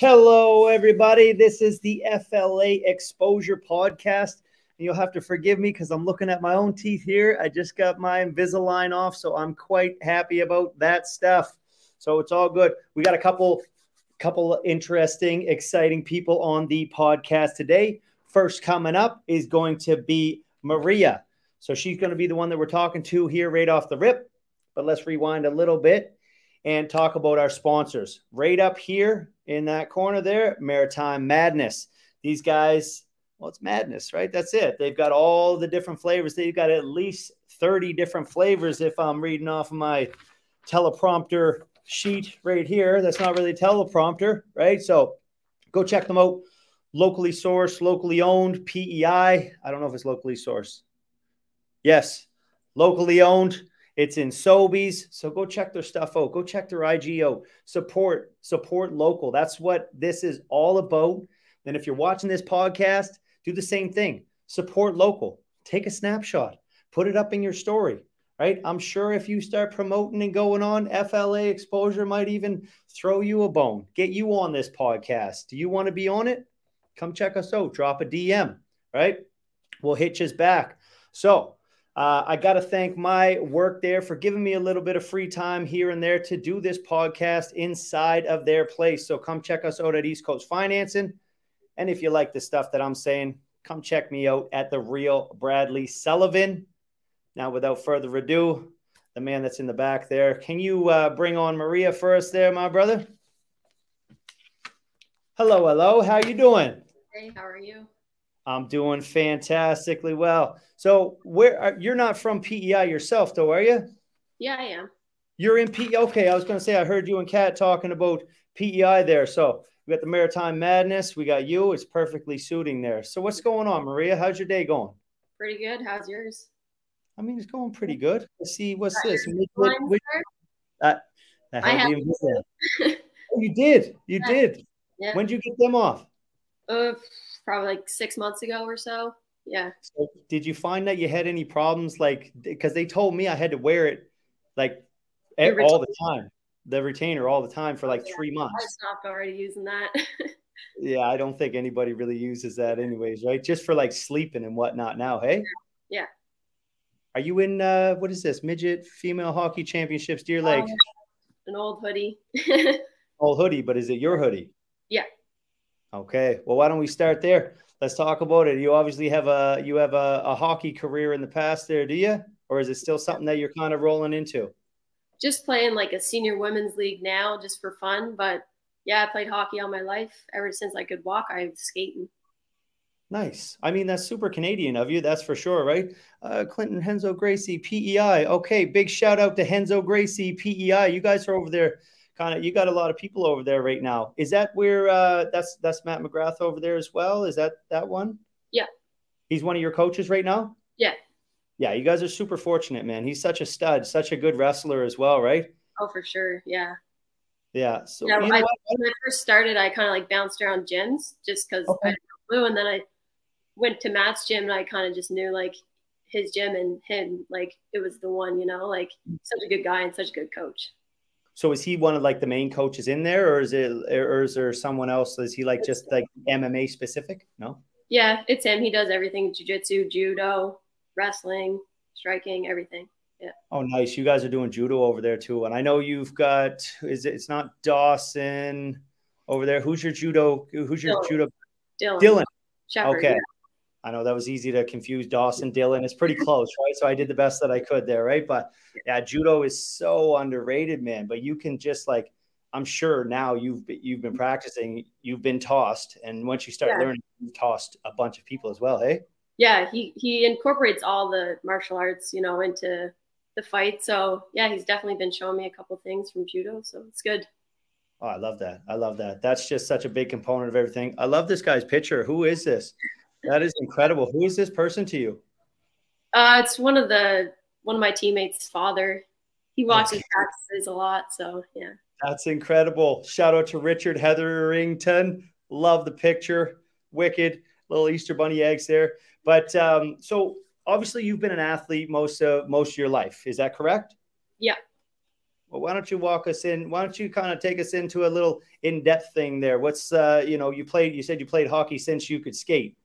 Hello, everybody. This is the FLA Exposure Podcast. And you'll have to forgive me because I'm looking at my own teeth here. I just got my Invisalign off, so I'm quite happy about that stuff. So it's all good. We got a couple, couple interesting, exciting people on the podcast today. First coming up is going to be Maria. So she's going to be the one that we're talking to here right off the rip. But let's rewind a little bit and talk about our sponsors. Right up here in that corner there, Maritime Madness. These guys, well, it's madness, right? That's it. They've got all the different flavors. They've got at least 30 different flavors if I'm reading off of my teleprompter sheet right here. That's not really teleprompter, right? So go check them out. Locally sourced, locally owned, PEI. I don't know if it's locally sourced. Yes, locally owned. It's in Sobeys. So go check their stuff out. Go check their IGO. Support, support local. That's what this is all about. And if you're watching this podcast, do the same thing. Support local. Take a snapshot. Put it up in your story. Right. I'm sure if you start promoting and going on, FLA exposure might even throw you a bone, get you on this podcast. Do you want to be on it? Come check us out. Drop a DM. Right. We'll hit you back. So uh, I got to thank my work there for giving me a little bit of free time here and there to do this podcast inside of their place. So come check us out at East Coast Financing. And if you like the stuff that I'm saying, come check me out at the real Bradley Sullivan. Now, without further ado, the man that's in the back there, can you uh, bring on Maria first there, my brother? Hello, hello. How you doing? Hey, how are you? I'm doing fantastically well. So, where are, you're not from PEI yourself, though, are you? Yeah, I am. You're in PEI. Okay, I was going to say I heard you and Kat talking about PEI there. So we got the Maritime Madness. We got you. It's perfectly suiting there. So what's going on, Maria? How's your day going? Pretty good. How's yours? I mean, it's going pretty good. Let's see. What's this? which- uh, I have- even looked at it. Oh, you did. You Yeah. did. Yeah. When did you get them off? Uh, probably like six months ago or so. Yeah. So did you find that you had any problems? Like, because they told me I had to wear it like The all the time, the retainer all the time for like Yeah. three I months. stopped already using that. Yeah, I don't think anybody really uses that, anyways, right? Just for like sleeping and whatnot. Now, hey, Yeah. Are you in uh what is this midget female hockey championships, Deer Lake? Um, An old hoodie. Old hoodie, but is it your hoodie? Yeah. Okay. Well, why don't we start there? Let's talk about it. You obviously have a you have a, a hockey career in the past there, do you? Or is it still something that you're kind of rolling into? just playing like a senior women's league now just for fun. But yeah, I played hockey all my life. Ever since I could walk, I was skating. Nice. I mean, that's super Canadian of you, that's for sure, right? Uh, Clinton Renzo Gracie, PEI. Okay, big shout out to Renzo Gracie, PEI. You guys are over there, kind of. You got a lot of people over there right now. Is that where? Uh, that's that's Matt McGrath over there as well. Is that that one? Yeah. He's one of your coaches right now. Yeah. Yeah, you guys are super fortunate, man. He's such a stud, such a good wrestler as well, right? Oh, for sure. Yeah. Yeah. So Yeah, I- when I first started, I kind of like bounced around gyms just because Okay. I didn't know blue, and then I went to Matt's gym, and I kind of just knew like his gym and him, like it was the one, you know, like such a good guy and such a good coach. So is he one of like the main coaches in there, or is it, or is there someone else? Is he like just like MMA specific? No. Yeah, it's him. He does everything: jujitsu, judo, wrestling, striking, everything. Yeah. Oh, nice. You guys are doing judo over there too. And I know you've got is it, it's not Dawson over there. Who's your judo? Who's your Dylan. judo? Dylan. Dylan. Shepherd, Okay. yeah. I know that was easy to confuse Dawson, Dylan. It's pretty close, right? So I did the best that I could there, right? But yeah, judo is so underrated, man. But you can just like, I'm sure now you've been, you've been mm-hmm. practicing, you've been tossed, and once you start Yeah. learning, you've tossed a bunch of people as well. Hey, Yeah, he he incorporates all the martial arts, you know, into the fight. So yeah, he's definitely been showing me a couple things from judo. So it's good. oh, I love that. I love that. That's just such a big component of everything. I love this guy's picture. Who is this? That is incredible. Who is this person to you? Uh, it's one of the one of my teammates' father. He watches practices a lot. So yeah. That's incredible. Shout out to Richard Heatherington. Love the picture. Wicked. Little Easter bunny eggs there. But um, so obviously you've been an athlete most of most of your life. Is that correct? Yeah. well, why don't you walk us in? Why don't you kind of take us into a little in-depth thing there? What's uh, you know, you played you said you played hockey since you could skate.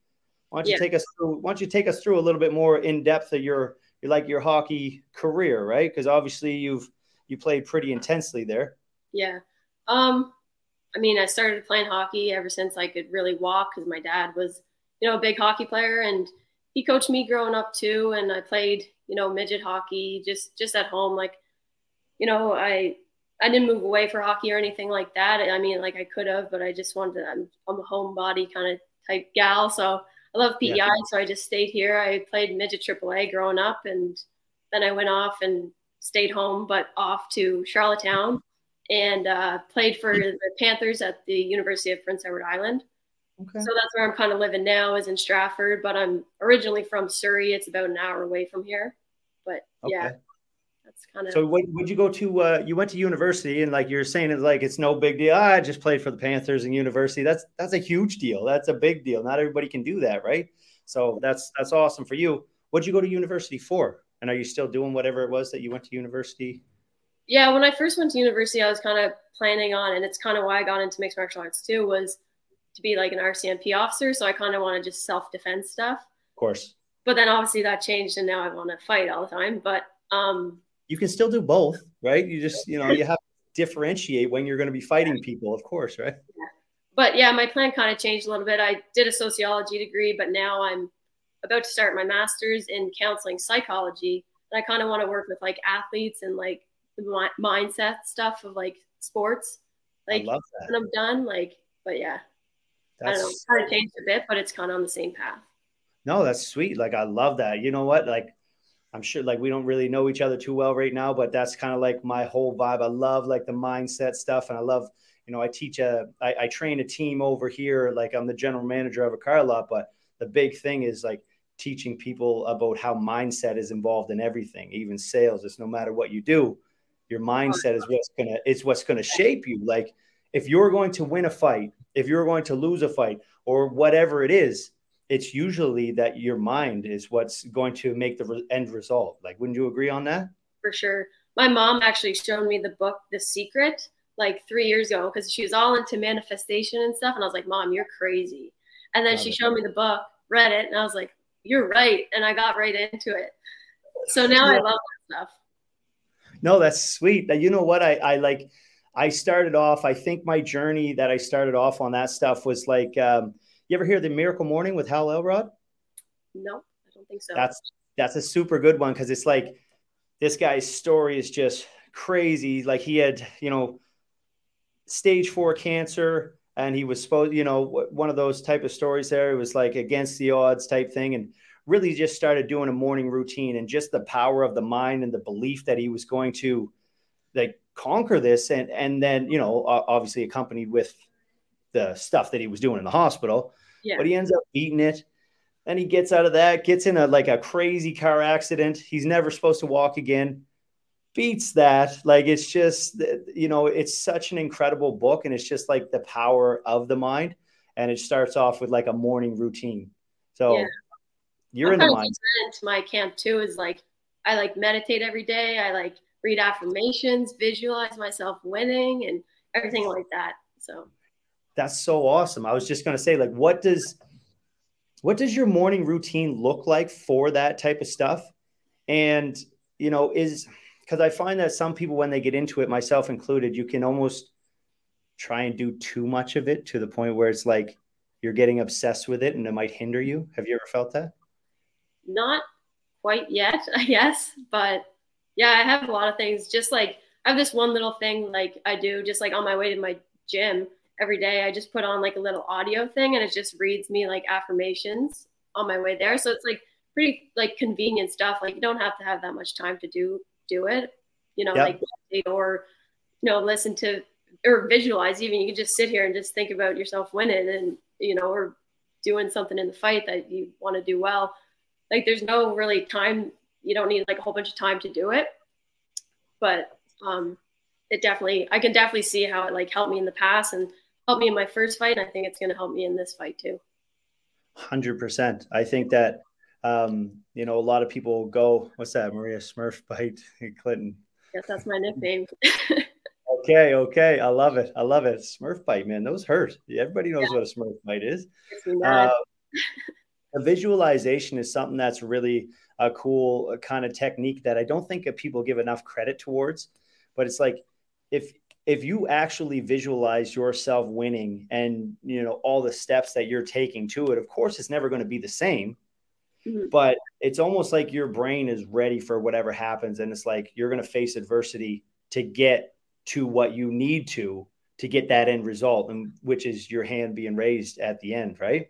Why don't you yeah. take us through why don't you take us through a little bit more in depth of your your like your hockey career, right? Because obviously you've you played pretty intensely there. Yeah. Um I mean, I started playing hockey ever since I could really walk because my dad was, you know, a big hockey player and he coached me growing up too. And I played, you know, midget hockey just just at home. Like you know, I I didn't move away for hockey or anything like that. I mean, like I could have, but I just wanted to. I'm, I'm a homebody kind of type gal, so I love PEI, yeah. so I just stayed here. I played midget AAA growing up, and then I went off and stayed home, but off to Charlottetown and uh, played for the Panthers at the University of Prince Edward Island. Okay. So that's where I'm kind of living now, is in Stratford, but I'm originally from Souris. It's about an hour away from here. But okay. yeah, that's kind of. So what would you go to? Uh, you went to university, and like you're saying, it's like it's no big deal. Ah, I just played for the Panthers in university. That's that's a huge deal. That's a big deal. Not everybody can do that, right? So that's that's awesome for you. What'd you go to university for? And are you still doing whatever it was that you went to university? Yeah, when I first went to university, I was kind of planning on, and it's kind of why I got into mixed martial arts too, was to be like an RCMP officer. So I kind of want to just self defense stuff. Of course. But then obviously that changed, and now I want to fight all the time. But um, you can still do both, right? You just, you know, you have to differentiate when you're going to be fighting people, of course, right? But yeah, my plan kind of changed a little bit. I did a sociology degree, but now I'm about to start my master's in counseling psychology. And I kind of want to work with like athletes and like the mi- mindset stuff of like sports. Like when I'm done, like, but yeah, that's, I don't know, kind of changed a bit, but it's kind of on the same path. No, that's sweet. Like I love that. You know what? Like I'm sure like we don't really know each other too well right now, but that's kind of like my whole vibe. I love like the mindset stuff, and I love you know I teach a I, I train a team over here. Like I'm the general manager of a car lot, but the big thing is like teaching people about how mindset is involved in everything, even sales. It's no matter what you do, your mindset is what's gonna it's what's gonna shape you. Like if you're going to win a fight, if you're going to lose a fight, or whatever it is, it's usually that your mind is what's going to make the re- end result. Like, wouldn't you agree on that? For sure. My mom actually showed me the book, The Secret, like three years ago, because she was all into manifestation and stuff. And I was like, Mom, you're crazy. And then she showed me the book, read it, and I was like, You're right. And I got right into it. So now yeah. I love that stuff. No, that's sweet. You know what? I, I like, I started off, I think my journey that I started off on that stuff was like, um, you ever hear the Miracle Morning with Hal Elrod? No, I don't think so. That's that's a super good one because it's like this guy's story is just crazy. Like he had, you know, stage four cancer, and he was supposed, you know, one of those type of stories. There, it was like against the odds type thing, and really just started doing a morning routine, and just the power of the mind and the belief that he was going to like conquer this, and and then you know, obviously accompanied with the stuff that he was doing in the hospital. Yeah. But he ends up beating it. Then he gets out of that, gets in a like a crazy car accident. He's never supposed to walk again. Beats that. Like it's just you know, it's such an incredible book, and it's just like the power of the mind. And it starts off with like a morning routine. So yeah. you're I'm in the mind. My camp too is like I like meditate every day. I like read affirmations, visualize myself winning, and everything like that. So that's so awesome. I was just going to say, like, what does what does your morning routine look like for that type of stuff? And you know, is because I find that some people, when they get into it, myself included, you can almost try and do too much of it to the point where it's like you're getting obsessed with it and it might hinder you. Have you ever felt that? Not quite yet, I guess, but yeah, I have a lot of things. Just like I have this one little thing like I do just like on my way to my gym every day I just put on like a little audio thing and it just reads me like affirmations on my way there. So it's like pretty like convenient stuff. Like you don't have to have that much time to do do it. You know, yep. like or you know, listen to or visualize even you can just sit here and just think about yourself winning and you know, or doing something in the fight that you want to do well. Like there's no really time you don't need like a whole bunch of time to do it. But um it definitely I can definitely see how it like helped me in the past and helped me in my first fight. and I think it's going to help me in this fight too. Hundred percent. I think that um, you know a lot of people go, "What's that?" Maria Smurf bite Clinton. Yes, that's my nickname. okay, okay. I love it. I love it. Smurf bite, man. Those hurt. Everybody knows yeah. what a Smurf bite is. Uh, a visualization is something that's really a cool uh, kind of technique that I don't think people give enough credit towards. But it's like if if you actually visualize yourself winning and you know all the steps that you're taking to it, of course it's never going to be the same. Mm-hmm. But it's almost like your brain is ready for whatever happens. And it's like you're going to face adversity to get to what you need to to get that end result, and which is your hand being raised at the end, right?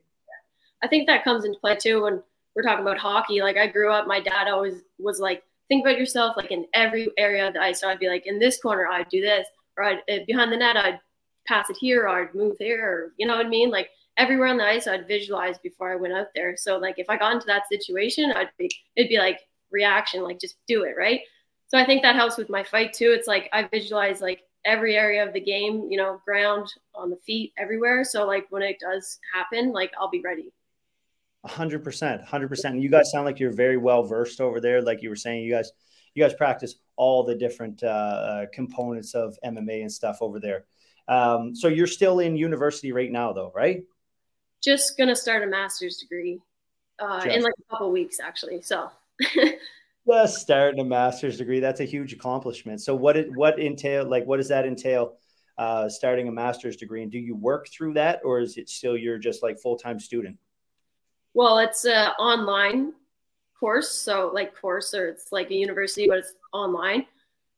I think that comes into play too when we're talking about hockey. Like I grew up, my dad always was like, think about yourself like in every area of the ice. So I'd be like, in this corner, I'd do this, or I'd uh, behind the net, I'd pass it here, or I'd move there, or you know what I mean? Like everywhere on the ice, I'd visualize before I went out there. So like if I got into that situation, I'd be it'd be like reaction, like just do it, right? So I think that helps with my fight too. It's like I visualize like every area of the game, you know, ground, on the feet, everywhere. So like when it does happen, like I'll be ready. hundred percent, hundred percent. You guys sound like you're very well versed over there. Like you were saying, you guys, you guys practice all the different uh, uh components of MMA and stuff over there. Um, so you're still in university right now, though, right? just gonna start a master's degree uh, in like a couple weeks, actually. So. just starting a master's degree that's a huge accomplishment so what it what entail like what does that entail uh, starting a master's degree and do you work through that or is it still you're just like full-time student well it's an online course so like course or it's like a university but it's online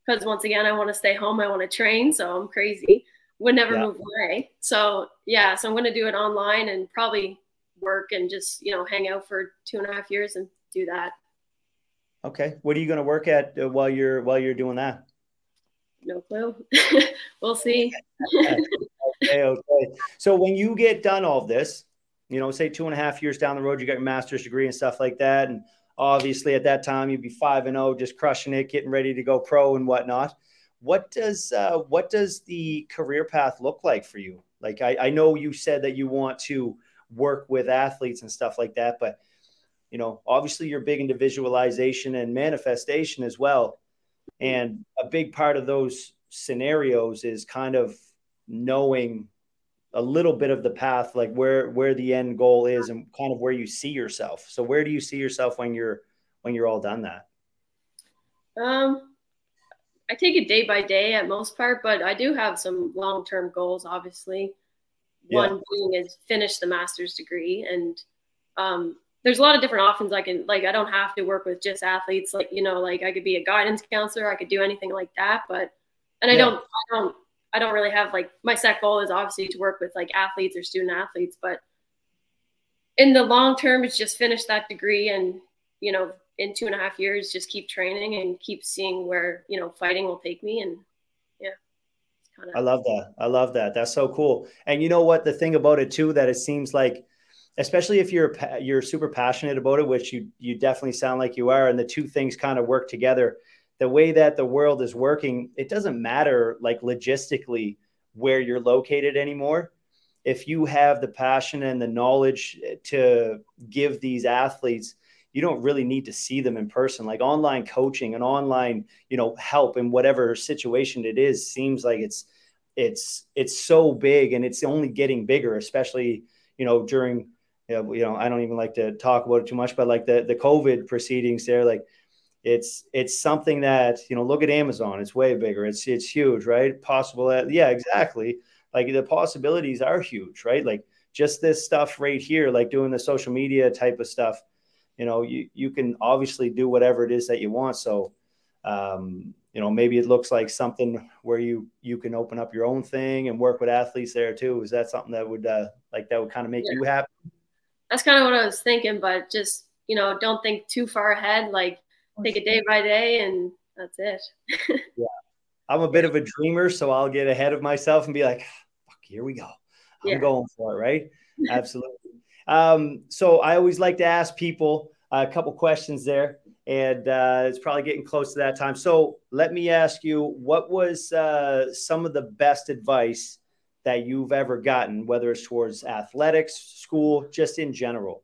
because once again i want to stay home i want to train so i'm crazy would never yeah. move away. So yeah, so I'm going to do it online and probably work and just you know hang out for two and a half years and do that. Okay, what are you going to work at uh, while you're while you're doing that? No clue. we'll see. okay, okay. So when you get done all this, you know, say two and a half years down the road, you got your master's degree and stuff like that, and obviously at that time you'd be five and zero, oh, just crushing it, getting ready to go pro and whatnot what does uh, what does the career path look like for you? Like I, I know you said that you want to work with athletes and stuff like that, but you know, obviously you're big into visualization and manifestation as well. And a big part of those scenarios is kind of knowing a little bit of the path, like where where the end goal is and kind of where you see yourself. So where do you see yourself when you're when you're all done that? Um, I take it day by day at most part, but I do have some long term goals. Obviously, yeah. one being is finish the master's degree, and um, there's a lot of different options I can like. I don't have to work with just athletes. Like you know, like I could be a guidance counselor. I could do anything like that. But and I yeah. don't, I don't, I don't really have like my set goal is obviously to work with like athletes or student athletes, but in the long term, it's just finish that degree and you know in two and a half years just keep training and keep seeing where you know fighting will take me and yeah. Kinda... i love that. I love that. That's so cool. And you know what? The thing about it too that it seems like especially if you're you're super passionate about it which you you definitely sound like you are and the two things kind of work together the way that the world is working it doesn't matter like logistically where you're located anymore. If you have the passion and the knowledge to give these athletes you don't really need to see them in person. Like online coaching and online you know help in whatever situation it is seems like it's it's it's so big and it's only getting bigger especially you know during you know, i don't even like to talk about it too much but like the the covid proceedings there like it's it's something that you know look at amazon it's way bigger it's it's huge right possible that, yeah exactly like the possibilities are huge right like just this stuff right here like doing the social media type of stuff you know, you, you can obviously do whatever it is that you want. So, um, you know, maybe it looks like something where you, you can open up your own thing and work with athletes there too. Is that something that would, uh, like that would kind of make yeah. you happy? That's kind of what I was thinking, but just, you know, don't think too far ahead, like take it day by day and that's it. yeah. I'm a bit of a dreamer, so I'll get ahead of myself and be like, fuck, here we go. I'm yeah. going for it. Right. Absolutely. Um, so I always like to ask people a couple questions there, and uh, it's probably getting close to that time. So let me ask you, what was uh, some of the best advice that you've ever gotten, whether it's towards athletics, school, just in general?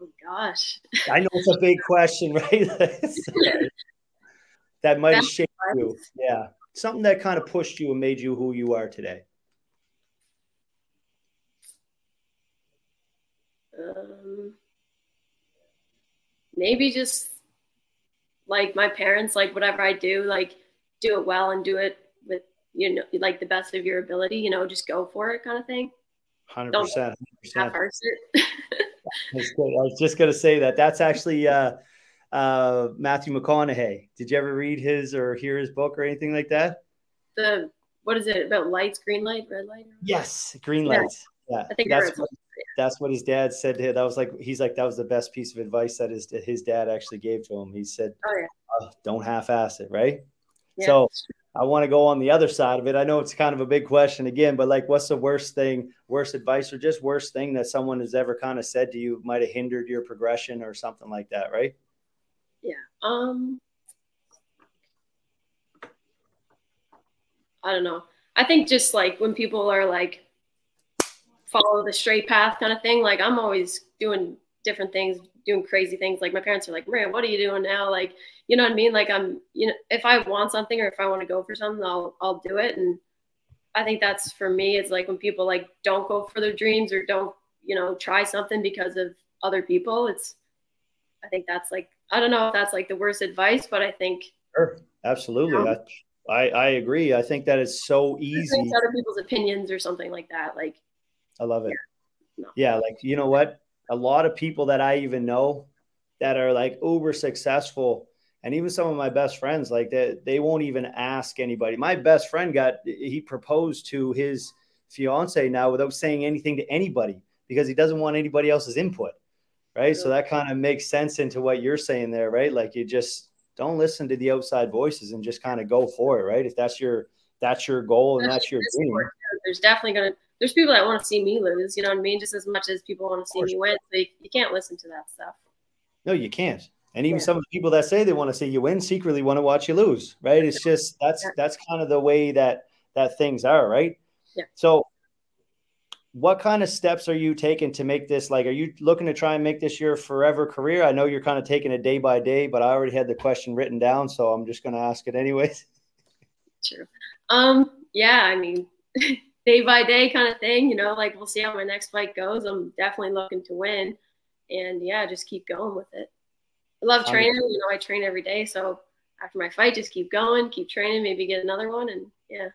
Oh gosh, I know it's a big question, right? that might have shaped you. Yeah. Something that kind of pushed you and made you who you are today. Um, maybe just like my parents, like whatever I do, like do it well and do it with you know like the best of your ability. You know, just go for it, kind of thing. Hundred percent. Half it. I was just gonna say that. That's actually uh, uh, Matthew McConaughey. Did you ever read his or hear his book or anything like that? The what is it about lights? Green light, red light? Yes, green lights. Yeah, yeah. I think that's what, that's what his dad said to him. That was like he's like that was the best piece of advice that his his dad actually gave to him. He said, "Oh yeah, oh, don't half-ass it, right?" Yeah, so I want to go on the other side of it. I know it's kind of a big question again, but like, what's the worst thing, worst advice, or just worst thing that someone has ever kind of said to you might have hindered your progression or something like that, right? Yeah. Um. I don't know. I think just like when people are like follow the straight path kind of thing, like I'm always doing different things, doing crazy things. Like my parents are like, "Man, what are you doing now?" Like, you know what I mean? Like I'm, you know, if I want something or if I want to go for something, I'll I'll do it. And I think that's for me. It's like when people like don't go for their dreams or don't, you know, try something because of other people. It's, I think that's like I don't know if that's like the worst advice, but I think sure, absolutely. You know, I, I agree. I think that it's so easy. Other people's opinions or something like that. Like, I love it. Yeah, no. yeah like you know what? a lot of people that I even know that are like uber successful and even some of my best friends like they, they won't even ask anybody my best friend got he proposed to his fiance now without saying anything to anybody because he doesn't want anybody else's input right so that kind of makes sense into what you're saying there right like you just don't listen to the outside voices and just kind of go for it right if that's your that's your goal and that's, your dream there's definitely going to there's people that want to see me lose, you know what I mean? Just as much as people want to see me win. So you, you, can't listen to that stuff. No, you can't. And even yeah. some of the people that say they want to see you win secretly want to watch you lose, right? It's just that's yeah. that's kind of the way that that things are, right? Yeah. So what kind of steps are you taking to make this like are you looking to try and make this your forever career? I know you're kind of taking it day by day, but I already had the question written down, so I'm just going to ask it anyways. True. Um yeah, I mean day by day kind of thing. You know, like we'll see how my next fight goes. I'm definitely looking to win, and yeah, just keep going with it. I love training. You know, I train every day, so after my fight, just keep going, keep training, maybe get another one, and yeah.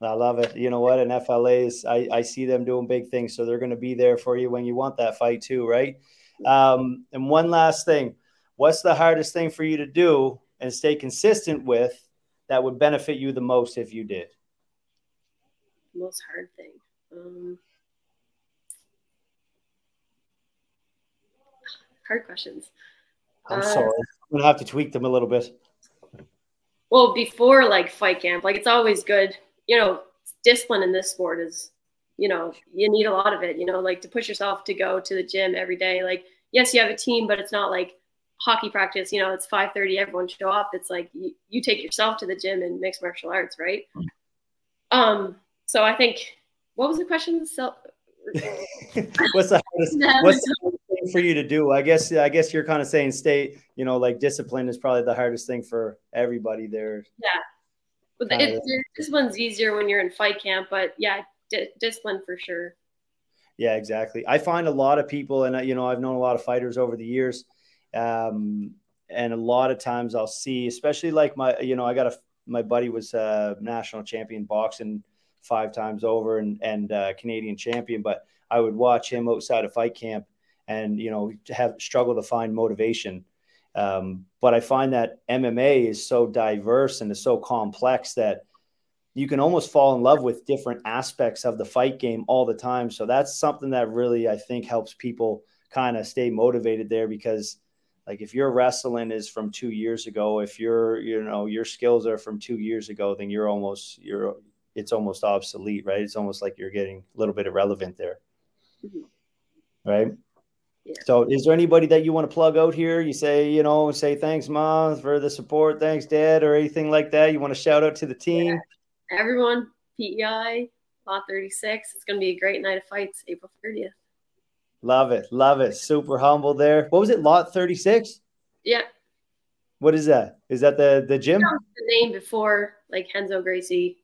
I love it. You know what? And FLAs, I, I see them doing big things, so they're going to be there for you when you want that fight too, right? Um, and one last thing, what's the hardest thing for you to do and stay consistent with that would benefit you the most if you did? most hard thing? Um, hard questions. I'm uh, sorry. I'm gonna have to tweak them a little bit. Well, before like fight camp, like it's always good. You know, discipline in this sport is, you know, you need a lot of it. You know, like to push yourself to go to the gym every day. Like, yes, you have a team, but it's not like hockey practice. You know, it's 5:30. Everyone show up. It's like you, you take yourself to the gym and mixed martial arts, right? Um, so I think what was the question? So what's the hardest, what's the hardest thing for you to do? I guess I guess you're kind of saying stay, you know, like discipline is probably the hardest thing for everybody there. Yeah. But it, discipline's easier when you're in fight camp, but yeah, di- discipline for sure. Yeah, exactly. I find a lot of people, and you know, I've known a lot of fighters over the years, um, and a lot of times I'll see, especially like my, you know, I got a my buddy was a national champion boxing five times over and and uh, Canadian champion. But I would watch him outside of fight camp, and you know have struggle to find motivation. Um, but I find that MMA is so diverse and is so complex that you can almost fall in love with different aspects of the fight game all the time. So that's something that really I think helps people kind of stay motivated there because like if your wrestling is from two years ago if your you know your skills are from two years ago then you're almost you're it's almost obsolete, right? It's almost like you're getting a little bit irrelevant there, mm-hmm. right? Yeah. So, is there anybody that you want to plug out here? You say, you know, say thanks, mom, for the support. Thanks, dad, or anything like that. You want to shout out to the team? Yeah. Everyone, PEI, Lot 36. It's going to be a great night of fights, April 30th. Love it. Love it. Super humble there. What was it? Lot 36? Yeah. What is that? Is that the the gym? the name before like Renzo Gracie.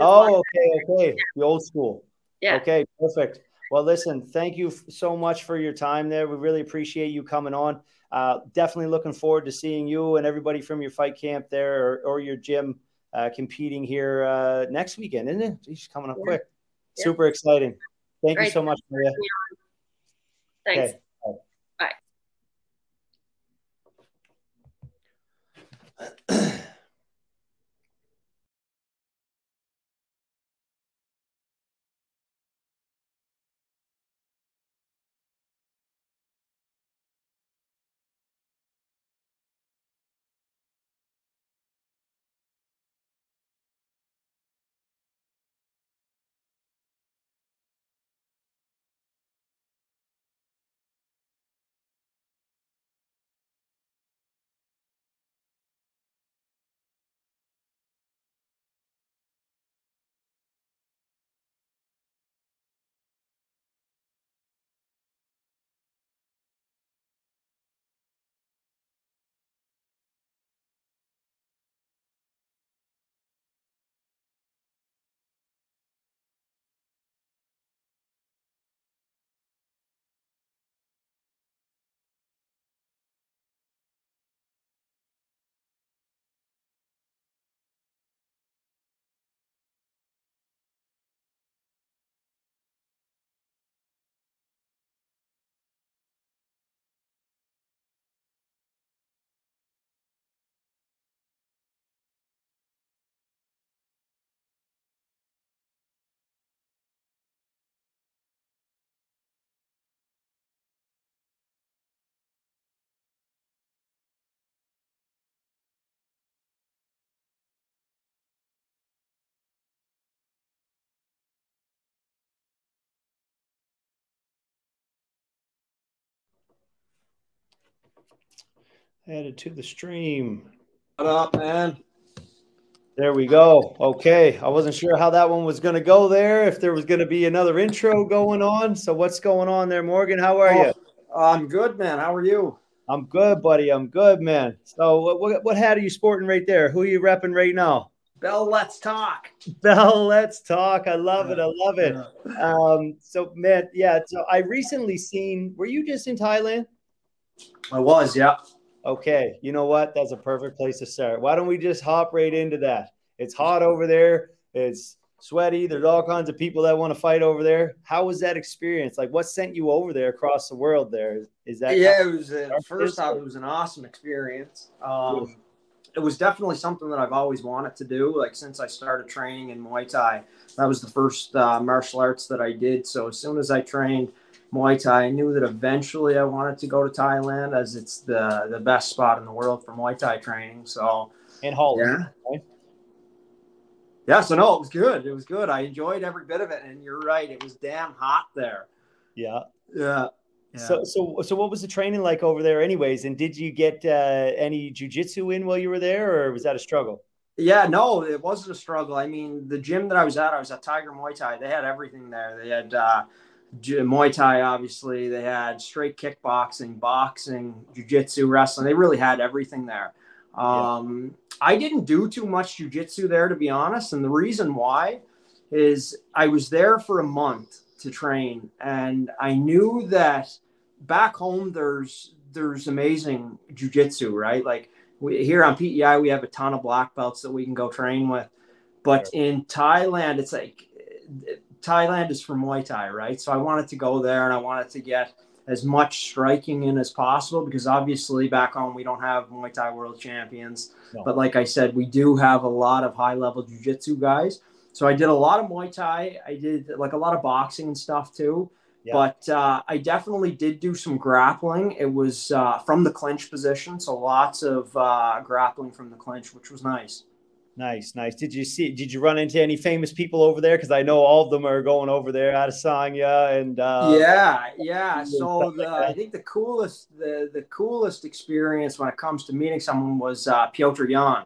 Oh, okay, okay. The old school. Yeah. Okay, perfect. Well, listen, thank you so much for your time there. We really appreciate you coming on. Uh, definitely looking forward to seeing you and everybody from your fight camp there or, or your gym uh, competing here uh, next weekend, isn't it? She's coming up yeah. quick. Yeah. Super exciting. Thank Great. you so much, Maria. Thanks. Okay. Added to the stream. What up, man? There we go. Okay. I wasn't sure how that one was going to go there, if there was going to be another intro going on. So, what's going on there, Morgan? How are oh, you? I'm good, man. How are you? I'm good, buddy. I'm good, man. So, what, what, what hat are you sporting right there? Who are you repping right now? Bell, let's talk. Bell, let's talk. I love it. I love it. Um, so, man, yeah. So, I recently seen, were you just in Thailand? I was, yeah. Okay, you know what? That's a perfect place to start. Why don't we just hop right into that? It's hot over there. It's sweaty. There's all kinds of people that want to fight over there. How was that experience? Like, what sent you over there across the world? There is that? Yeah, it was. Uh, first off, it was an awesome experience. Um, it was definitely something that I've always wanted to do. Like since I started training in Muay Thai, that was the first uh, martial arts that I did. So as soon as I trained Muay Thai. I knew that eventually I wanted to go to Thailand as it's the the best spot in the world for Muay Thai training. So in Holland, yeah. Right? Yeah, so no, it was good. It was good. I enjoyed every bit of it. And you're right, it was damn hot there. Yeah. Yeah. Yeah. So, so, so, what was the training like over there, anyways? And did you get uh, any jujitsu in while you were there, or was that a struggle? Yeah, no, it wasn't a struggle. I mean, the gym that I was at, I was at Tiger Muay Thai. They had everything there. They had uh, Muay Thai, obviously. They had straight kickboxing, boxing, jujitsu, wrestling. They really had everything there. Um, yeah. I didn't do too much jujitsu there, to be honest. And the reason why is I was there for a month to train, and I knew that back home there's there's amazing jujitsu, right? Like we, here on PEI, we have a ton of black belts that we can go train with. But sure. in Thailand, it's like Thailand is for Muay Thai, right? So I wanted to go there and I wanted to get as much striking in as possible because obviously back home we don't have Muay Thai world champions. No. But like I said, we do have a lot of high level jiu-jitsu guys. So I did a lot of Muay Thai. I did like a lot of boxing and stuff too. Yeah. But uh, I definitely did do some grappling. It was uh, from the clinch position, so lots of uh, grappling from the clinch, which was nice. Nice, nice. Did you see? Did you run into any famous people over there? Because I know all of them are going over there, Adesanya and uh, yeah, yeah. So the, like I think the coolest, the the coolest experience when it comes to meeting someone was uh, Petr Yan.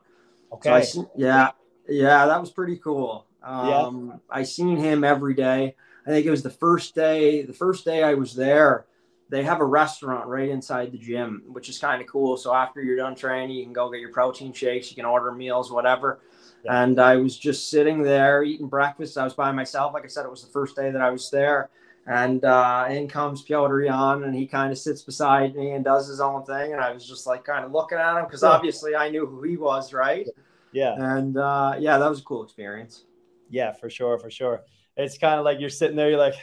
Okay. So I, yeah, yeah, that was pretty cool. Um, yeah. I seen him every day. I think it was the first day. The first day I was there, they have a restaurant right inside the gym, which is kind of cool. So after you're done training, you can go get your protein shakes, you can order meals, whatever. Yeah. And I was just sitting there eating breakfast. I was by myself. Like I said, it was the first day that I was there. And uh, in comes Petr Yan, and he kind of sits beside me and does his own thing. And I was just like kind of looking at him because yeah. obviously I knew who he was, right? Yeah. And uh, yeah, that was a cool experience. Yeah, for sure, for sure. It's kind of like you're sitting there, you're like,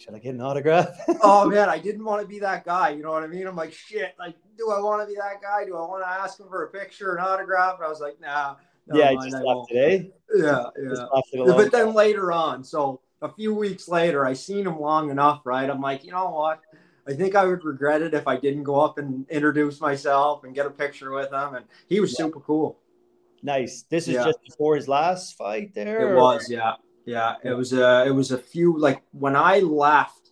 should I get an autograph? oh man, I didn't want to be that guy. You know what I mean? I'm like, shit, like, do I want to be that guy? Do I want to ask him for a picture, an autograph? And I was like, nah. yeah, mind, just left today. Yeah, yeah. But then later on, so a few weeks later, I seen him long enough, right? I'm like, you know what? I think I would regret it if I didn't go up and introduce myself and get a picture with him. And he was yeah. super cool. Nice. This is yeah. just before his last fight there. It or? was, yeah. Yeah. It was a it was a few like when I left,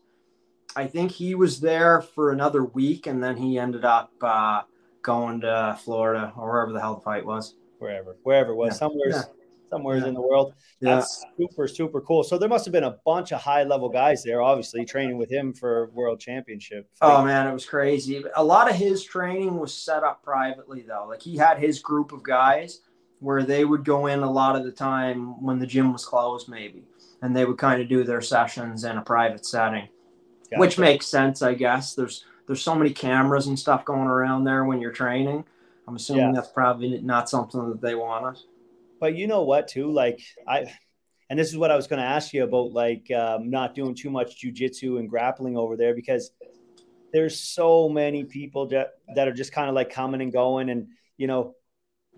I think he was there for another week and then he ended up uh, going to Florida or wherever the hell the fight was. Wherever. Wherever it was. Yeah. Somewhere yeah somewhere yeah. in the world. That's yeah. super, super cool. So there must have been a bunch of high level guys there, obviously training with him for world championship. Oh man, it was crazy. A lot of his training was set up privately though. Like he had his group of guys where they would go in a lot of the time when the gym was closed, maybe, and they would kind of do their sessions in a private setting, gotcha. which makes sense, I guess. There's there's so many cameras and stuff going around there when you're training. I'm assuming yeah. that's probably not something that they want. But you know what, too? Like I, and this is what I was going to ask you about, like um, not doing too much jujitsu and grappling over there because there's so many people that that are just kind of like coming and going, and you know,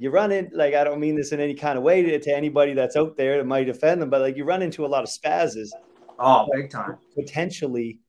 you run in like I don't mean this in any kind of way to, to anybody that's out there that might offend them, but like you run into a lot of spazzes. Oh, big time. Potentially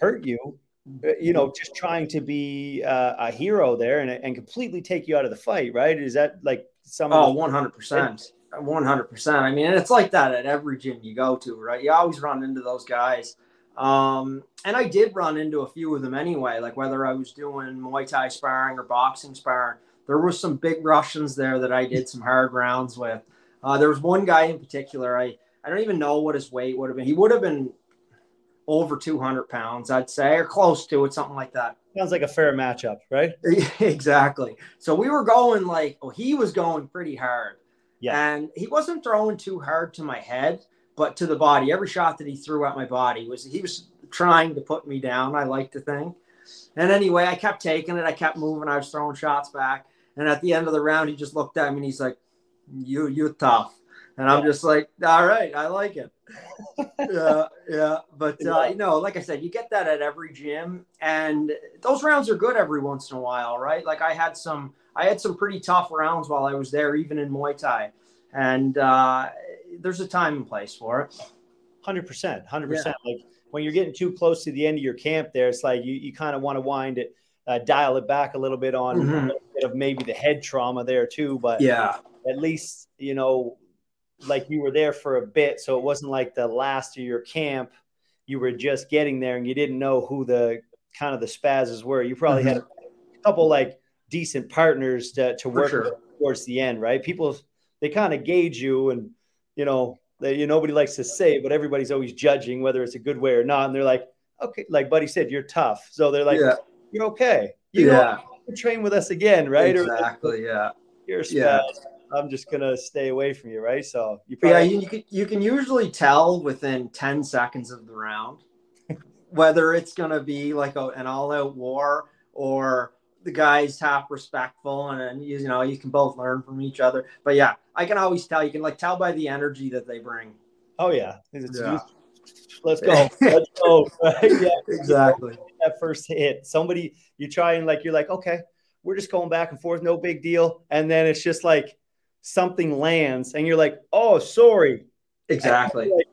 hurt you uh, you know, just trying to be uh, a hero there and, and completely take you out of the fight, right? Is that like some? Oh, one hundred percent, one hundred percent. I mean, it's like that at every gym you go to, right? You always run into those guys, um, and I did run into a few of them anyway. Like whether I was doing Muay Thai sparring or boxing sparring, there were some big Russians there that I did some hard rounds with. Uh, there was one guy in particular. I I don't even know what his weight would have been. He would have been over 200 pounds, I'd say, or close to it, something like that. Sounds like a fair matchup, right? exactly. So we were going like, oh, he was going pretty hard. Yeah. And he wasn't throwing too hard to my head, but to the body. Every shot that he threw at my body was he was trying to put me down, I like to think. And anyway, I kept taking it. I kept moving. I was throwing shots back. And at the end of the round, he just looked at me and he's like, You you tough. And I'm just like, all right, I like it. yeah, yeah. But uh, you know, like I said, you get that at every gym, and those rounds are good every once in a while, right? Like I had some, I had some pretty tough rounds while I was there, even in Muay Thai, and uh, there's a time and place for it. Hundred percent, hundred percent. Like when you're getting too close to the end of your camp, there, it's like you you kind of want to wind it, uh, dial it back a little bit on mm-hmm. bit of maybe the head trauma there too, but yeah, at least you know like you were there for a bit, so it wasn't like the last of your camp. You were just getting there, and you didn't know who the kind of the spazzes were. You probably mm-hmm. had a couple like decent partners to, to work sure. towards the end, right? People they kind of gauge you, and you know, they, you nobody likes to say, but everybody's always judging whether it's a good way or not. And they're like, okay, like Buddy said, you're tough, so they're like, yeah. You're okay. You yeah. train with us again, right? Exactly. Or, yeah. You're a. Yeah. I'm just gonna stay away from you, right? So you probably- yeah, you, you can you can usually tell within 10 seconds of the round whether it's gonna be like a, an all-out war or the guys half respectful and, and you, you know you can both learn from each other. But yeah, I can always tell. You can like tell by the energy that they bring. Oh yeah, yeah. Let's go, let's go. yeah, exactly. That first hit, somebody you try and like you're like okay, we're just going back and forth, no big deal, and then it's just like something lands and you're like, oh, sorry. Exactly. Like,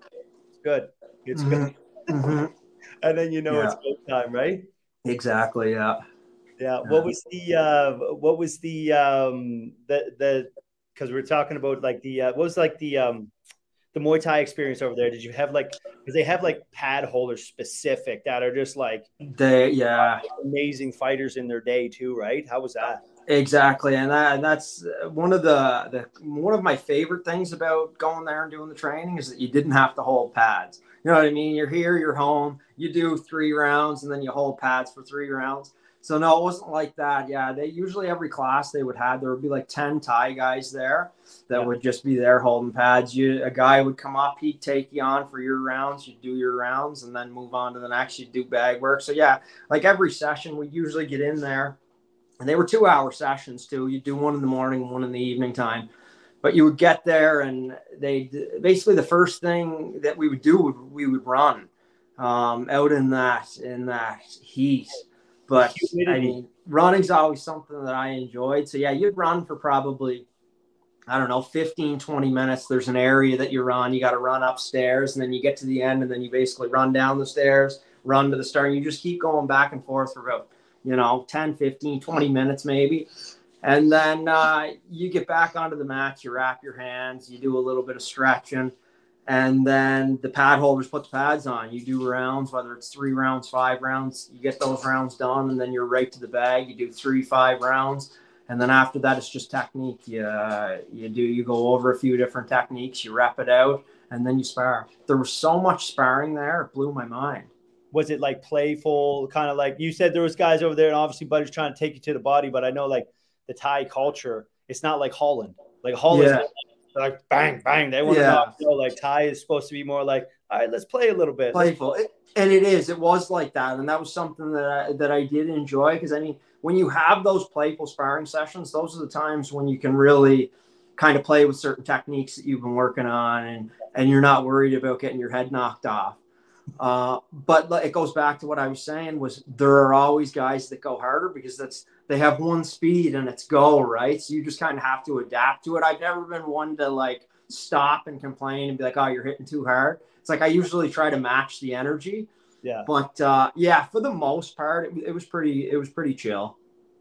it's good. It's mm-hmm. good. Mm-hmm. and then you know yeah. it's go time, right? Exactly. Yeah. Yeah. What was the uh what was the um the the because we're talking about like the uh, what was like the um the Muay Thai experience over there? Did you have like because they have like pad holders specific that are just like they yeah amazing fighters in their day too, right? How was that? Exactly, and, that, and that's uh, one of the, the one of my favorite things about going there and doing the training is that you didn't have to hold pads. You know what I mean? You're here, you're home. You do three rounds, and then you hold pads for three rounds. So no, it wasn't like that. Yeah, they usually every class they would have there would be like ten Thai guys there that yeah. would just be there holding pads. You a guy would come up, he'd take you on for your rounds, you'd do your rounds, and then move on to the next. You'd do bag work. So yeah, like every session, we usually get in there, and they were two hour sessions too. You'd do one in the morning, one in the evening time. But you would get there, and they basically the first thing that we would do would we would run um, out in that in that heat but I mean, running's always something that I enjoyed. So yeah, you'd run for probably, I don't know, 15, 20 minutes. There's an area that you run. You got to run upstairs and then you get to the end and then you basically run down the stairs, run to the start. And you just keep going back and forth for about, you know, 10, 15, 20 minutes maybe. And then uh, you get back onto the mat, you wrap your hands, you do a little bit of stretching and then the pad holders put the pads on. You do rounds, whether it's three rounds, five rounds, you get those rounds done, and then you're right to the bag. You do three, five rounds, and then after that, it's just technique. You uh, you do you go over a few different techniques, you wrap it out, and then you spar. There was so much sparring there, it blew my mind. Was it like playful, kind of like you said? There was guys over there, and obviously, Buddy's trying to take you to the body. But I know like the Thai culture, it's not like Holland. Like Holland, yeah like bang, bang. They want yeah. to know. Like Thai is supposed to be more like, all right, let's play a little bit. Playful, it, and it is. It was like that, and that was something that I, that I did enjoy because I mean, when you have those playful sparring sessions, those are the times when you can really kind of play with certain techniques that you've been working on, and and you're not worried about getting your head knocked off. Uh, but it goes back to what I was saying was there are always guys that go harder because that's they have one speed and it's go right. So you just kind of have to adapt to it. I've never been one to like stop and complain and be like, oh, you're hitting too hard. It's like I usually try to match the energy. Yeah. But uh, yeah, for the most part, it, it was pretty. It was pretty chill.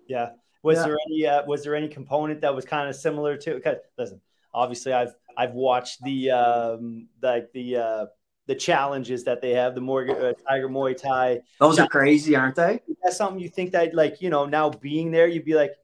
Yeah. Was yeah. there any uh, was there any component that was kind of similar to? Because listen, obviously, I've I've watched the um, like the, the uh, the challenges that they have, the more uh, Tiger Muay Thai. Those are crazy, aren't they? That's something you think that, like, you know, now being there, you'd be like,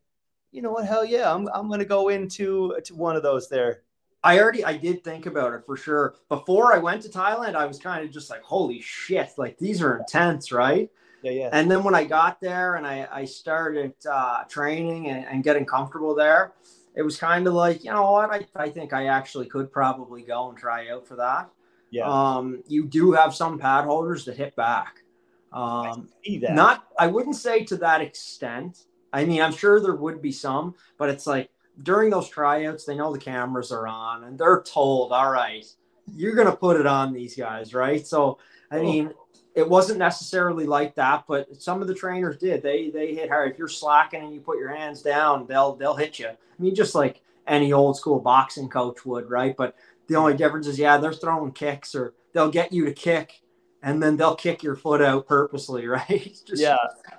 you know what, hell yeah, I'm, I'm to go into to one of those there. I already, I did think about it for sure. Before I went to Thailand, I was kind of just like, holy shit, like these are intense, right? Yeah, yeah. And then when I got there and I, I started uh, training and, and getting comfortable there, it was kind of like, you know what, I, I think I actually could probably go and try out for that. Yeah. Um, you do have some pad holders that hit back. Um, I not, I wouldn't say to that extent. I mean, I'm sure there would be some, but it's like during those tryouts, they know the cameras are on and they're told, all right, you're going to put it on these guys, right? So, I oh. mean, it wasn't necessarily like that, but some of the trainers did. They they hit hard. If you're slacking and you put your hands down, they'll they'll hit you. I mean, just like any old school boxing coach would, right? But the only difference is, yeah, they're throwing kicks or they'll get you to kick and then they'll kick your foot out purposely, right? Just yeah,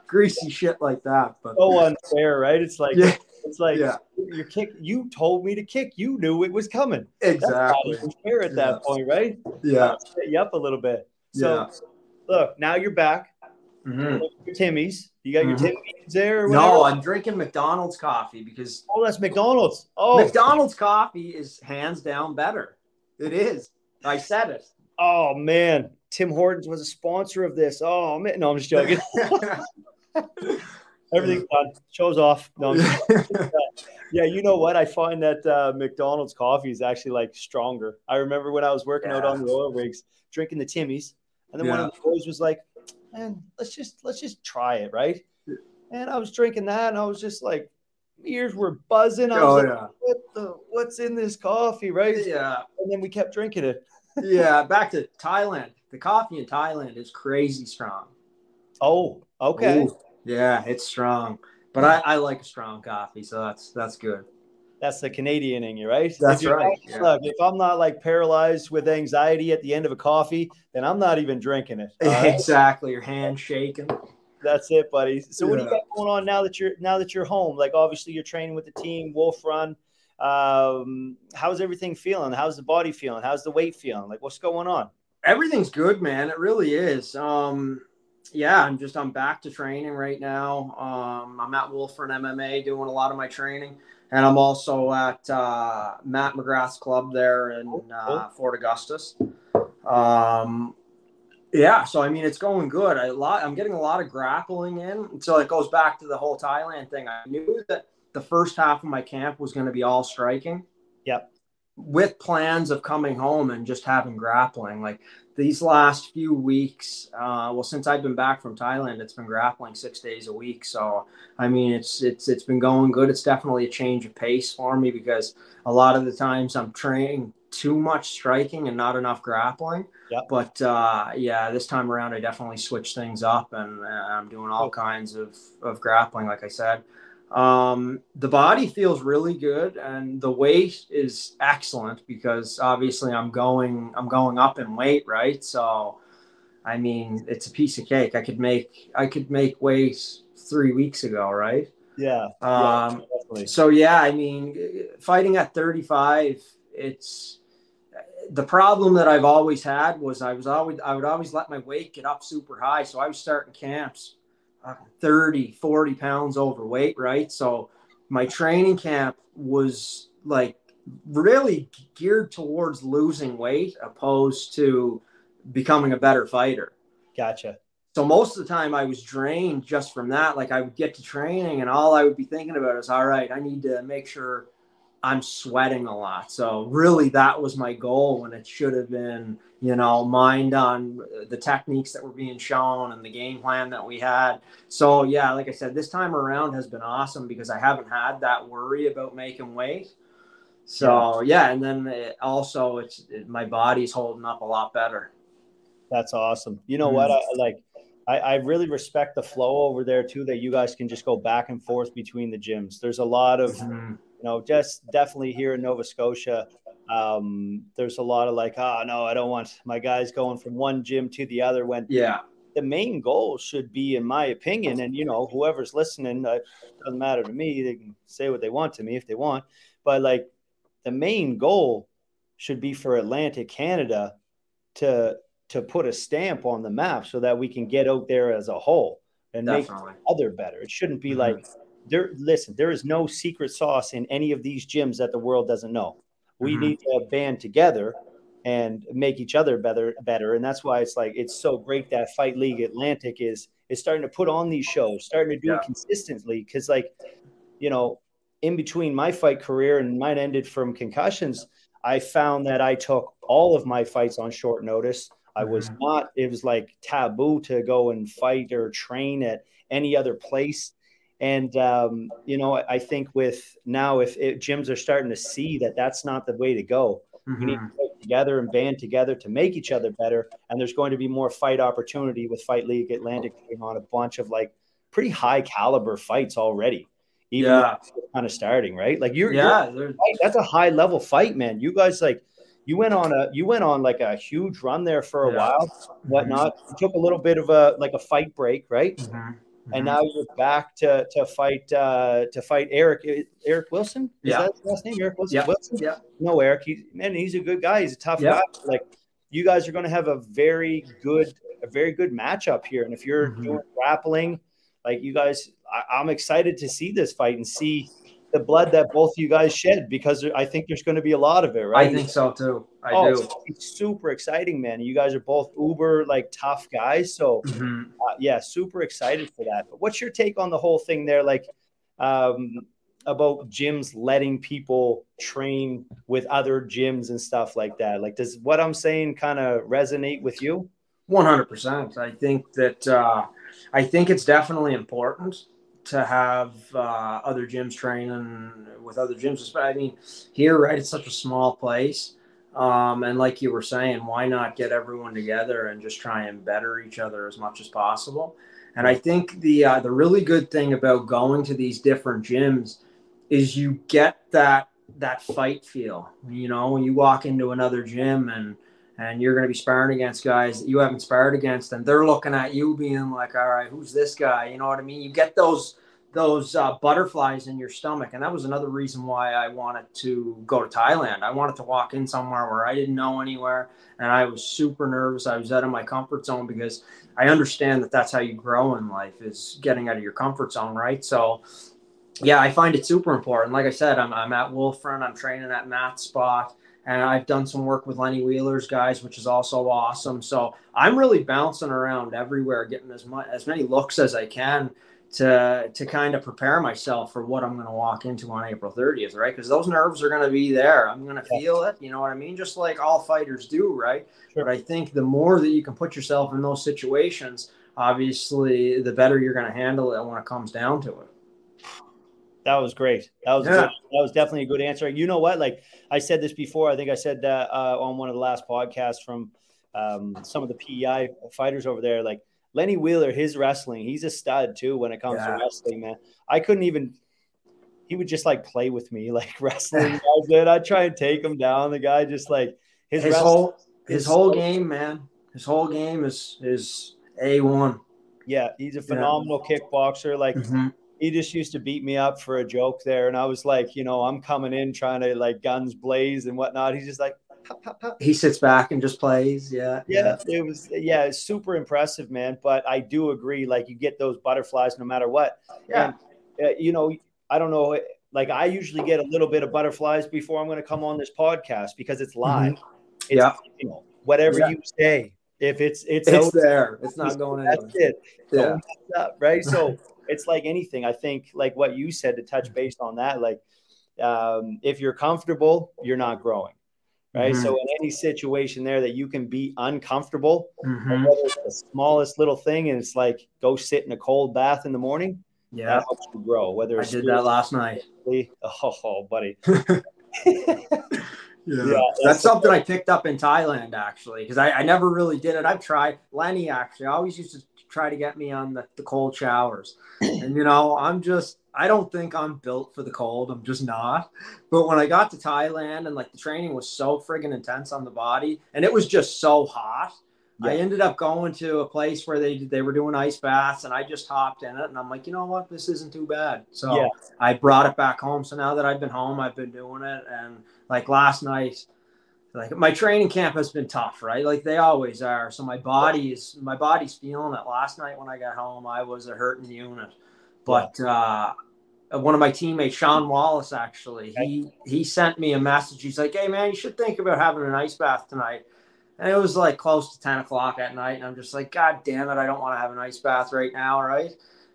greasy shit like that. But so unfair, right? It's like yeah. it's like yeah. your kick. You told me to kick. You knew it was coming. Exactly. That's fair at that point, right? Yeah. Set you up a little bit. So yeah. look, now you're back. Mm-hmm. Your Timmy's. You got your mm-hmm. Timmy's there? no, I'm drinking McDonald's coffee because. Oh, that's McDonald's. Oh, McDonald's coffee is hands down better. It is. I said it. Oh man, Tim Hortons was a sponsor of this. Oh man, no, I'm just joking. Everything's done. Shows off. No, yeah, you know what? I find that uh, McDonald's coffee is actually like stronger. I remember when I was working yeah. out on the oil rigs, drinking the Timmy's, and then yeah. one of the boys was like, "Man, let's just let's just try it, right?" And I was drinking that, and I was just like, ears were buzzing. I was oh, like, yeah. what the what's in this coffee, right? Yeah. And then we kept drinking it. yeah, back to Thailand. The coffee in Thailand is crazy strong. Oh, okay. Ooh, yeah, it's strong. But I, I like a strong coffee, so that's that's good. That's the Canadian in you, right? That's right. yeah. Look, if I'm not like paralyzed with anxiety at the end of a coffee, then I'm not even drinking it. Exactly. Your hand shaking. That's it, buddy. So yeah. what do you got going on now that you're now that you're home? Like obviously you're training with the team, Wolf Run. Um, how's everything feeling? How's the body feeling? How's the weight feeling? Like what's going on? Everything's good, man. It really is. Um, yeah, I'm just I'm back to training right now. Um, I'm at Wolf Run MMA doing a lot of my training, and I'm also at uh, Matt McGrath's club there in uh, Fort Augustus. Um, Yeah, so I mean, it's going good. I lot, I'm getting a lot of grappling in. So it goes back to the whole Thailand thing. I knew that the first half of my camp was going to be all striking. Yep. With plans of coming home and just having grappling. Like these last few weeks, uh, well, since I've been back from Thailand, it's been grappling six days a week. So I mean, it's it's it's been going good. It's definitely a change of pace for me because a lot of the times I'm training too much striking and not enough grappling. Yep. But uh, yeah, this time around, I definitely switched things up and uh, I'm doing all kinds of, of grappling, like I said. Um, the body feels really good and the weight is excellent because obviously I'm going I'm going up in weight, right? So I mean, it's a piece of cake. I could make I could make weight 3 weeks ago, right? Yeah. Um, yeah so yeah, I mean, fighting at 35, it's the problem that I've always had was I was always I would always let my weight get up super high. So I was starting camps 30, 40 pounds overweight, right? So my training camp was like really geared towards losing weight opposed to becoming a better fighter. Gotcha. So most of the time I was drained just from that. Like I would get to training and all I would be thinking about is, all right, I need to make sure I'm sweating a lot. So really that was my goal when it should have been, you know, mind on the techniques that were being shown and the game plan that we had. So yeah, like I said, this time around has been awesome because I haven't had that worry about making weight. So yeah, and then it also it's it, my body's holding up a lot better. That's awesome. You know mm-hmm. what? I, like I, I, really respect the flow over there too. That you guys can just go back and forth between the gyms. There's a lot of mm-hmm you know, just definitely here in Nova Scotia, um, there's a lot of like, oh no, I don't want my guys going from one gym to the other. When yeah, the main goal should be, in my opinion, and you know, whoever's listening, uh, doesn't matter to me. They can say what they want to me if they want, but like the main goal should be for Atlantic Canada to to put a stamp on the map so that we can get out there as a whole and Definitely. make other better. It shouldn't be mm-hmm. like there listen there is no secret sauce in any of these gyms that the world doesn't know we mm-hmm. need to band together and make each other better better and that's why it's like it's so great that fight league atlantic is is starting to put on these shows starting to do yeah. it consistently because like you know in between my fight career and mine ended from concussions i found that i took all of my fights on short notice i was mm-hmm. not it was like taboo to go and fight or train at any other place and um, you know, I think with now, if it, gyms are starting to see that that's not the way to go, mm-hmm. we need to work mm-hmm. together and band together to make each other better. And there's going to be more fight opportunity with Fight League Atlantic taking on a bunch of like pretty high caliber fights already. Even yeah. kind of starting right, like you're yeah, you're, that's a high level fight, man. You guys like you went on a you went on like a huge run there for a yeah. while, whatnot. You took a little bit of a like a fight break, right? Mm-hmm and now you're back to to fight uh, to fight Eric Eric Wilson. Is yeah. that his last name? Eric Wilson. Yeah. Wilson? Yeah. No, Eric. He man, he's a good guy. He's a tough yeah. guy. Like you guys are going to have a very good a very good matchup here. And if you're mm-hmm. doing grappling, like you guys, I, I'm excited to see this fight and see the blood that both you guys shed because I think there's going to be a lot of it, right? I think so too. I oh, do. It's super exciting, man. You guys are both uber like tough guys, so mm-hmm. uh, yeah, super excited for that. But what's your take on the whole thing there, like um, about gyms letting people train with other gyms and stuff like that? Like, does what I'm saying kind of resonate with you? One hundred percent. I think that uh, I think it's definitely important to have uh, other gyms training with other gyms. But I mean, here, right, it's such a small place. Um, and like you were saying, why not get everyone together and just try and better each other as much as possible? And I think the uh, the really good thing about going to these different gyms is you get that that fight feel. You know, when you walk into another gym and and you're going to be sparring against guys that you haven't sparred against, and they're looking at you being like, "All right, who's this guy?" You know what I mean? You get those those uh, butterflies in your stomach, and that was another reason why I wanted to go to Thailand. I wanted to walk in somewhere where I didn't know anywhere, and I was super nervous. I was out of my comfort zone because I understand that that's how you grow in life is getting out of your comfort zone, right? So yeah, I find it super important. Like I said, I'm, I'm at Wolfrun, I'm training at Matt's spot and I've done some work with Lenny Wheeler's guys, which is also awesome. So I'm really bouncing around everywhere, getting as much as many looks as I can to to kind of prepare myself for what I'm going to walk into on April 30th, right? Because those nerves are going to be there. I'm going to feel it. You know what I mean? Just like all fighters do, right? Sure. But I think the more that you can put yourself in those situations, obviously, the better you're going to handle it when it comes down to it. That was great. That was yeah. that was definitely a good answer. You know what? Like I said this before. I think I said that uh, on one of the last podcasts from um, some of the PEI fighters over there. Like Lenny Wheeler, his wrestling, he's a stud too when it comes yeah. to wrestling, man. I couldn't even. He would just like play with me, like wrestling. I did. I'd try and take him down. The guy just like his, his whole his whole so, game, man. His whole game is is a one. Yeah, he's a phenomenal yeah. kickboxer. Like mm-hmm. he just used to beat me up for a joke there, and I was like, you know, I'm coming in trying to like guns blaze and whatnot. He's just like, pop, pop, pop. He sits back and just plays. Yeah. Yeah. It was, yeah, it's super impressive, man. But I do agree. Like, you get those butterflies no matter what. Yeah. And, uh, you know, I don't know. Like, I usually get a little bit of butterflies before I'm going to come on this podcast because it's live. Mm-hmm. It's, yeah. You know, whatever yeah. you say, if it's, it's, it's out, there, it's not going That's anywhere. it. Yeah. Up, right. So it's like anything. I think, like what you said to touch base on that, like, um, if you're comfortable, you're not growing right? Mm-hmm. So in any situation there that you can be uncomfortable, mm-hmm. whether it's the smallest little thing, and it's like go sit in a cold bath in the morning. Yeah, that helps you grow. Whether I did that last night. Oh, oh buddy. yeah. yeah. that's, something I picked up in Thailand actually, because I, I never really did it. I've tried Lenny actually. I always used to try to get me on the, the cold showers, and you know I'm just I don't think I'm built for the cold. I'm just not. But when I got to Thailand and like the training was so friggin' intense on the body and it was just so hot, yeah. I ended up going to a place where they they were doing ice baths and I just hopped in it and I'm like, you know what, this isn't too bad. So yeah. I brought it back home. So now that I've been home, I've been doing it. And like last night, like my training camp has been tough, right? Like they always are. So my body is my body's feeling it. Last night when I got home, I was a hurting unit. But uh, one of my teammates, Sean Wallace, actually, he he sent me a message. He's like, "Hey man, you should think about having an ice bath tonight." And it was like close to ten o'clock at night, and I'm just like, "God damn it, I don't want to have an ice bath right now, right?"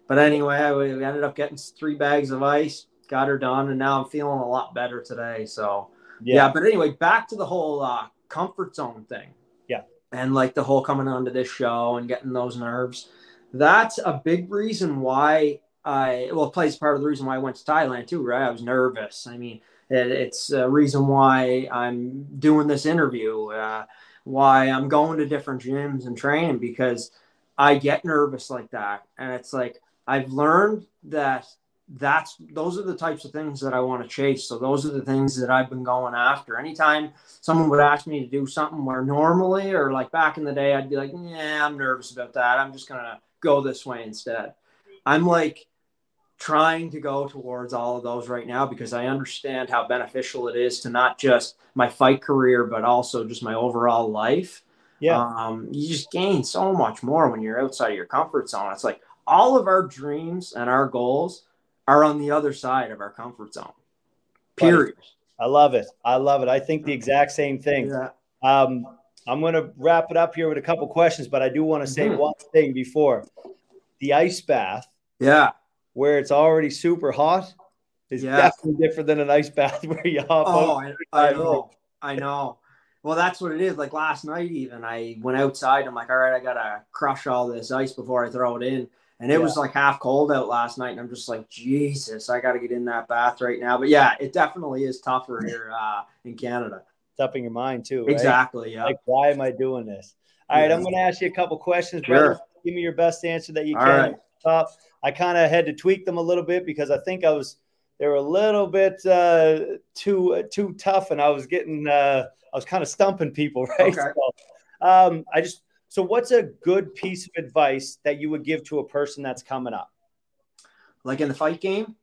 But anyway, we ended up getting three bags of ice, got her done, and now I'm feeling a lot better today. So yeah, yeah but anyway, back to the whole uh, comfort zone thing. Yeah, and like the whole coming onto this show and getting those nerves. That's a big reason why I well, it plays part of the reason why I went to Thailand too, right? I was nervous. I mean, it, it's a reason why I'm doing this interview, uh, why I'm going to different gyms and training because I get nervous like that, and it's like I've learned that that's those are the types of things that I want to chase. So those are the things that I've been going after. Anytime someone would ask me to do something where normally or like back in the day I'd be like, yeah, I'm nervous about that. I'm just gonna go this way instead. I'm like trying to go towards all of those right now because I understand how beneficial it is to not just my fight career, but also just my overall life. Yeah. Um, you just gain so much more when you're outside of your comfort zone. It's like all of our dreams and our goals are on the other side of our comfort zone. Period. I love it. I love it. I think the exact same thing. Yeah. Um, I'm going to wrap it up here with a couple questions, but I do want to say mm-hmm. one thing before the ice bath. Yeah where it's already super hot is yeah. definitely different than an ice bath where you hop oh, I, I know. I know. Well, that's what it is. Like last night, even I went outside. I'm like, all right, I gotta crush all this ice before I throw it in. And it yeah. was like half cold out last night, and I'm just like, Jesus, I gotta get in that bath right now. But yeah, it definitely is tougher here uh, in Canada. It's up in your mind too. Right? Exactly. Yeah. Like, why am I doing this? All yeah. right, I'm gonna ask you a couple questions, sure. brother. Give me your best answer that you all can. Right. Top. I kind of had to tweak them a little bit because I think I was they were a little bit uh, too uh, too tough, and I was getting uh, I was kind of stumping people, right? Okay. So, um, I just so what's a good piece of advice that you would give to a person that's coming up? Like in the fight game?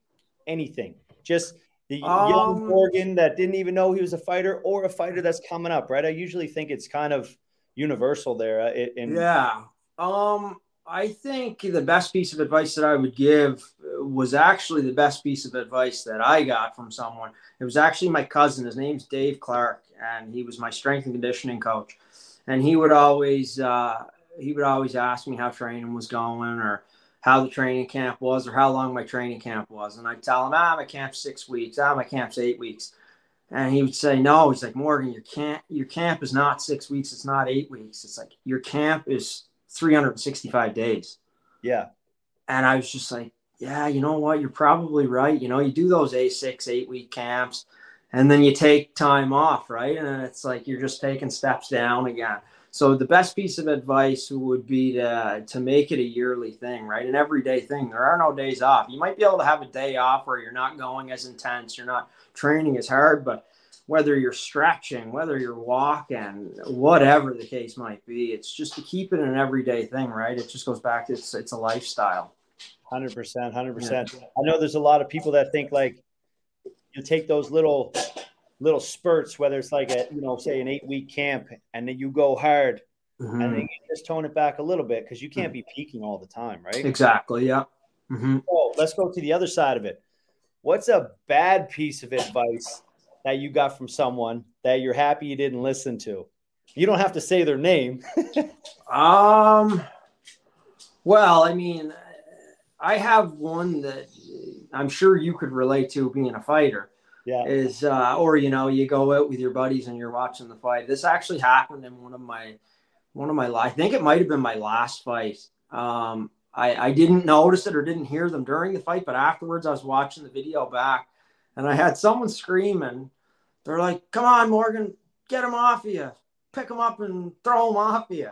Anything. Just the um, young Morgan that didn't even know he was a fighter, or a fighter that's coming up, right? I usually think it's kind of universal there. Uh, in, yeah. Um, I think the best piece of advice that I would give was actually the best piece of advice that I got from someone. It was actually my cousin. His name's Dave Clark, and he was my strength and conditioning coach. And he would always uh, he would always ask me how training was going, or how the training camp was, or how long my training camp was. And I'd tell him, ah, my camp's six weeks. Ah, my camp's eight weeks. And he would say, no. He's like, Morgan, your camp your camp is not six weeks. It's not eight weeks. It's like your camp is 365 days. Yeah. And I was just like, yeah, you know what? You're probably right. You know, you do those A6, eight week camps, and then you take time off, right? And it's like you're just taking steps down again. So the best piece of advice would be to to make it a yearly thing, right? An everyday thing. There are no days off. You might be able to have a day off where you're not going as intense, you're not training as hard, but whether you're stretching, whether you're walking, whatever the case might be, it's just to keep it an everyday thing, right? It just goes back to it's it's a lifestyle. Hundred percent, hundred percent. I know there's a lot of people that think like you take those little little spurts, whether it's like a you know say an eight week camp, and then you go hard, mm-hmm. and then you just tone it back a little bit because you can't be peaking all the time, right? Exactly. Yeah. Mm-hmm. So let's go to the other side of it. What's a bad piece of advice that you got from someone that you're happy you didn't listen to? You don't have to say their name. um. Well, I mean, I have one that I'm sure you could relate to being a fighter. Yeah. Is uh, or you know you go out with your buddies and you're watching the fight. This actually happened in one of my one of my I think it might have been my last fight. Um, I I didn't notice it or didn't hear them during the fight, but afterwards I was watching the video back, and I had someone screaming. They're like, "Come on, Morgan, get him off of you, pick him up and throw him off of you."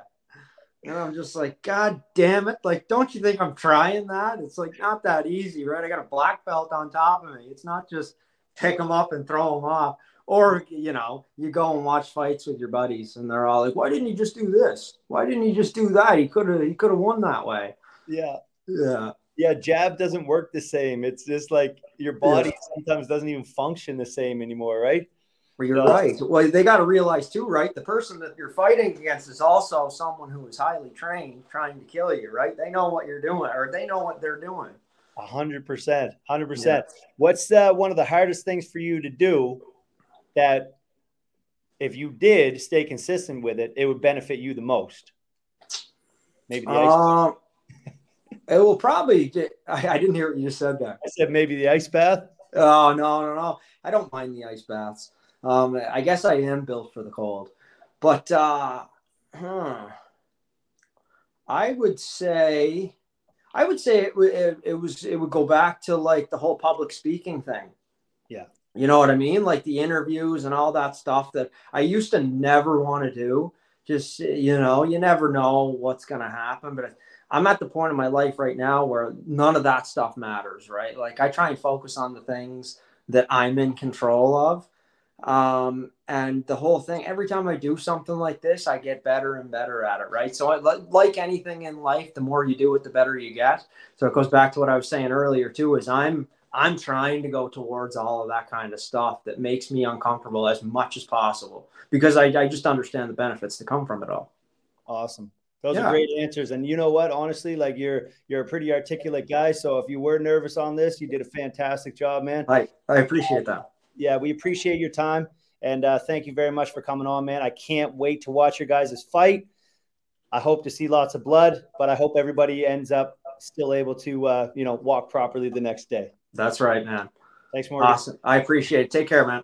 And I'm just like, God damn it. Like, don't you think I'm trying that? It's like not that easy, right? I got a black belt on top of me. It's not just pick them up and throw them off. Or, you know, you go and watch fights with your buddies and they're all like, why didn't he just do this? Why didn't he just do that? He could have, he could have won that way. Yeah. Yeah. Yeah. Jab doesn't work the same. It's just like your body yeah. sometimes doesn't even function the same anymore, right? Well, you're right. Well, they got to realize too, right? The person that you're fighting against is also someone who is highly trained, trying to kill you, right? They know what you're doing, or they know what they're doing. A hundred percent, hundred percent. What's uh, one of the hardest things for you to do that, if you did stay consistent with it, it would benefit you the most? Maybe the ice. Um, it will probably. I, I didn't hear what you just said there. I said maybe the ice bath. Oh no, no, no! I don't mind the ice baths. Um, I guess I am built for the cold, but uh, huh, I would say, I would say it, it, it was it would go back to like the whole public speaking thing. Yeah, you know what I mean, like the interviews and all that stuff that I used to never want to do. Just you know, you never know what's gonna happen, but. I'm at the point in my life right now where none of that stuff matters, right? Like I try and focus on the things that I'm in control of. Um, and the whole thing every time i do something like this i get better and better at it right? So I, like anything in life the more you do it the better you get. So it goes back to what i was saying earlier too is i'm i'm trying to go towards all of that kind of stuff that makes me uncomfortable as much as possible because i, I just understand the benefits to come from it all. Awesome those yeah. are great answers and you know what honestly like you're you're a pretty articulate guy so if you were nervous on this you did a fantastic job man i i appreciate that yeah, we appreciate your time. And uh, thank you very much for coming on, man. I can't wait to watch your guys' fight. I hope to see lots of blood, but I hope everybody ends up still able to, uh, you know, walk properly the next day. That's right, man. Thanks, Morgan. Awesome. I appreciate it. Take care, man.